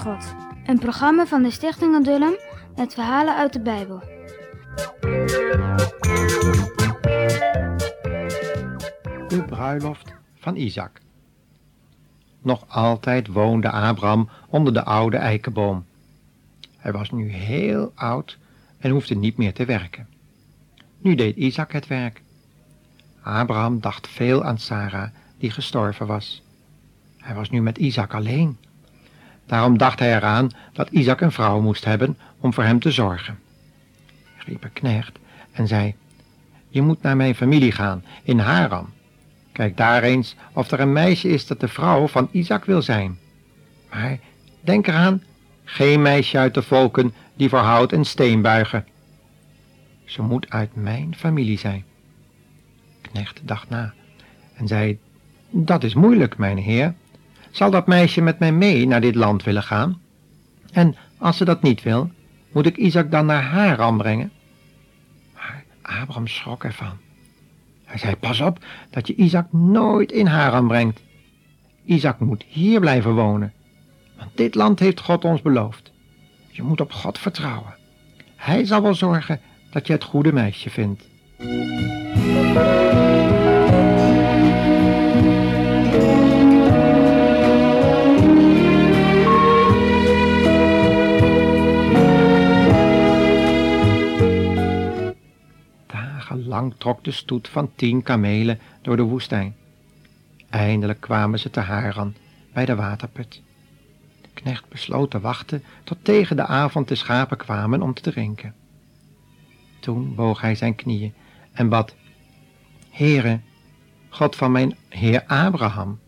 God. Een programma van de Stichting Adullam met verhalen uit de Bijbel. De bruiloft van Isaac. Nog altijd woonde Abraham onder de oude eikenboom. Hij was nu heel oud en hoefde niet meer te werken. Nu deed Isaac het werk. Abraham dacht veel aan Sarah, die gestorven was. Hij was nu met Isaac alleen. Daarom dacht hij eraan dat Isaac een vrouw moest hebben om voor hem te zorgen. Hij riep een knecht en zei, je moet naar mijn familie gaan, in Haram. Kijk daar eens of er een meisje is dat de vrouw van Isaac wil zijn. Maar denk eraan, geen meisje uit de volken die voor hout en steen buigen. Ze moet uit mijn familie zijn. Knecht dacht na en zei, dat is moeilijk, mijn heer. Zal dat meisje met mij mee naar dit land willen gaan? En als ze dat niet wil, moet ik Isaac dan naar Haran brengen? Maar Abraham schrok ervan. Hij zei, pas op dat je Isaac nooit in Haran brengt. Isaac moet hier blijven wonen, want dit land heeft God ons beloofd. Je moet op God vertrouwen. Hij zal wel zorgen dat je het goede meisje vindt. Dagenlang trok de stoet van tien kamelen door de woestijn. Eindelijk kwamen ze te Haran, bij de waterput. De knecht besloot te wachten tot tegen de avond de schapen kwamen om te drinken. Toen boog hij zijn knieën en bad, Heere, God van mijn heer Abraham,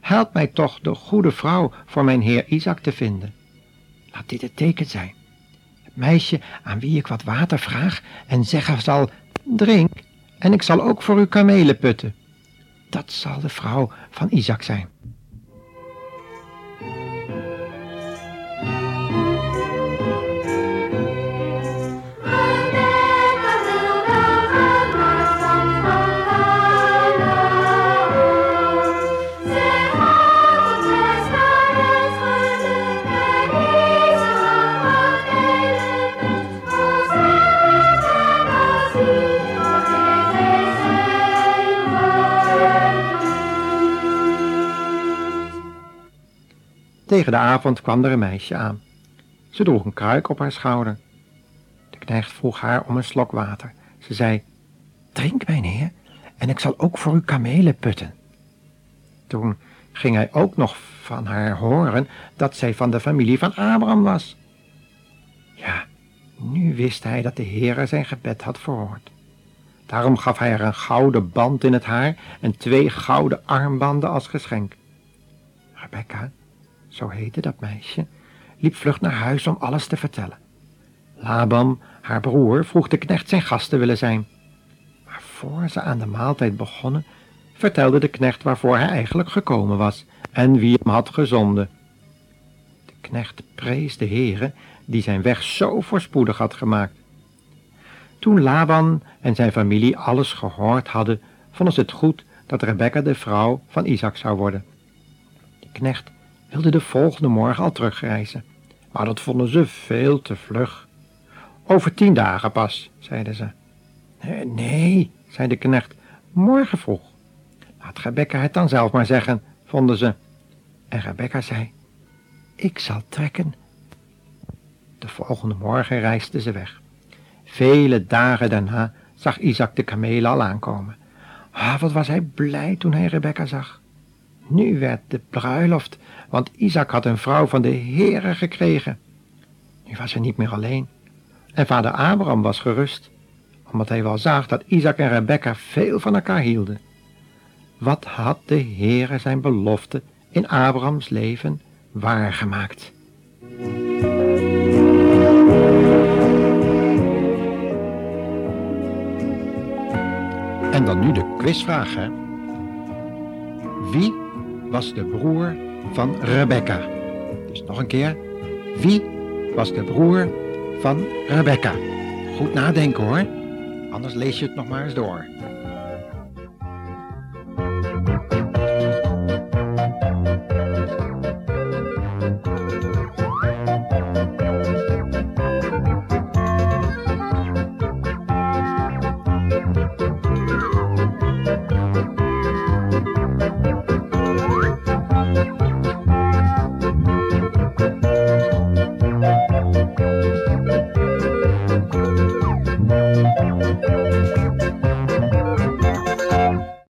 help mij toch de goede vrouw voor mijn heer Isaac te vinden. Laat dit het teken zijn. Het meisje aan wie ik wat water vraag en zeggen zal, drink, en ik zal ook voor u kamelen putten. Dat zal de vrouw van Isaac zijn. Tegen de avond kwam er een meisje aan. Ze droeg een kruik op haar schouder. De knecht vroeg haar om een slok water. Ze zei, drink mijn heer, en ik zal ook voor u kamelen putten. Toen ging hij ook nog van haar horen dat zij van de familie van Abraham was. Ja, nu wist hij dat de Heere zijn gebed had verhoord. Daarom gaf hij haar een gouden band in het haar en twee gouden armbanden als geschenk. Rebecca zo heette dat meisje, liep vlug naar huis om alles te vertellen. Laban, haar broer, vroeg de knecht zijn gast te willen zijn. Maar voor ze aan de maaltijd begonnen, vertelde de knecht waarvoor hij eigenlijk gekomen was en wie hem had gezonden. De knecht prees de Heere, die zijn weg zo voorspoedig had gemaakt. Toen Laban en zijn familie alles gehoord hadden, vonden ze het goed dat Rebecca de vrouw van Isaac zou worden. De knecht wilde de volgende morgen al terugreizen, maar dat vonden ze veel te vlug. Over tien dagen pas, zeiden ze. Nee, zei de knecht, morgen vroeg. Laat Rebecca het dan zelf maar zeggen, vonden ze. En Rebecca zei, ik zal trekken. De volgende morgen reisden ze weg. Vele dagen daarna zag Isaac de kamelen al aankomen. Ah, wat was hij blij toen hij Rebecca zag. Nu werd de bruiloft, want Isaac had een vrouw van de Heere gekregen. Nu was hij niet meer alleen. En vader Abraham was gerust, omdat hij wel zag dat Isaac en Rebecca veel van elkaar hielden. Wat had de Heere zijn belofte in Abrahams leven waargemaakt? En dan nu de quizvraag, hè? Wie was de broer van Rebecca. Dus nog een keer. Wie was de broer van Rebecca? Goed nadenken hoor. Anders lees je het nog maar eens door.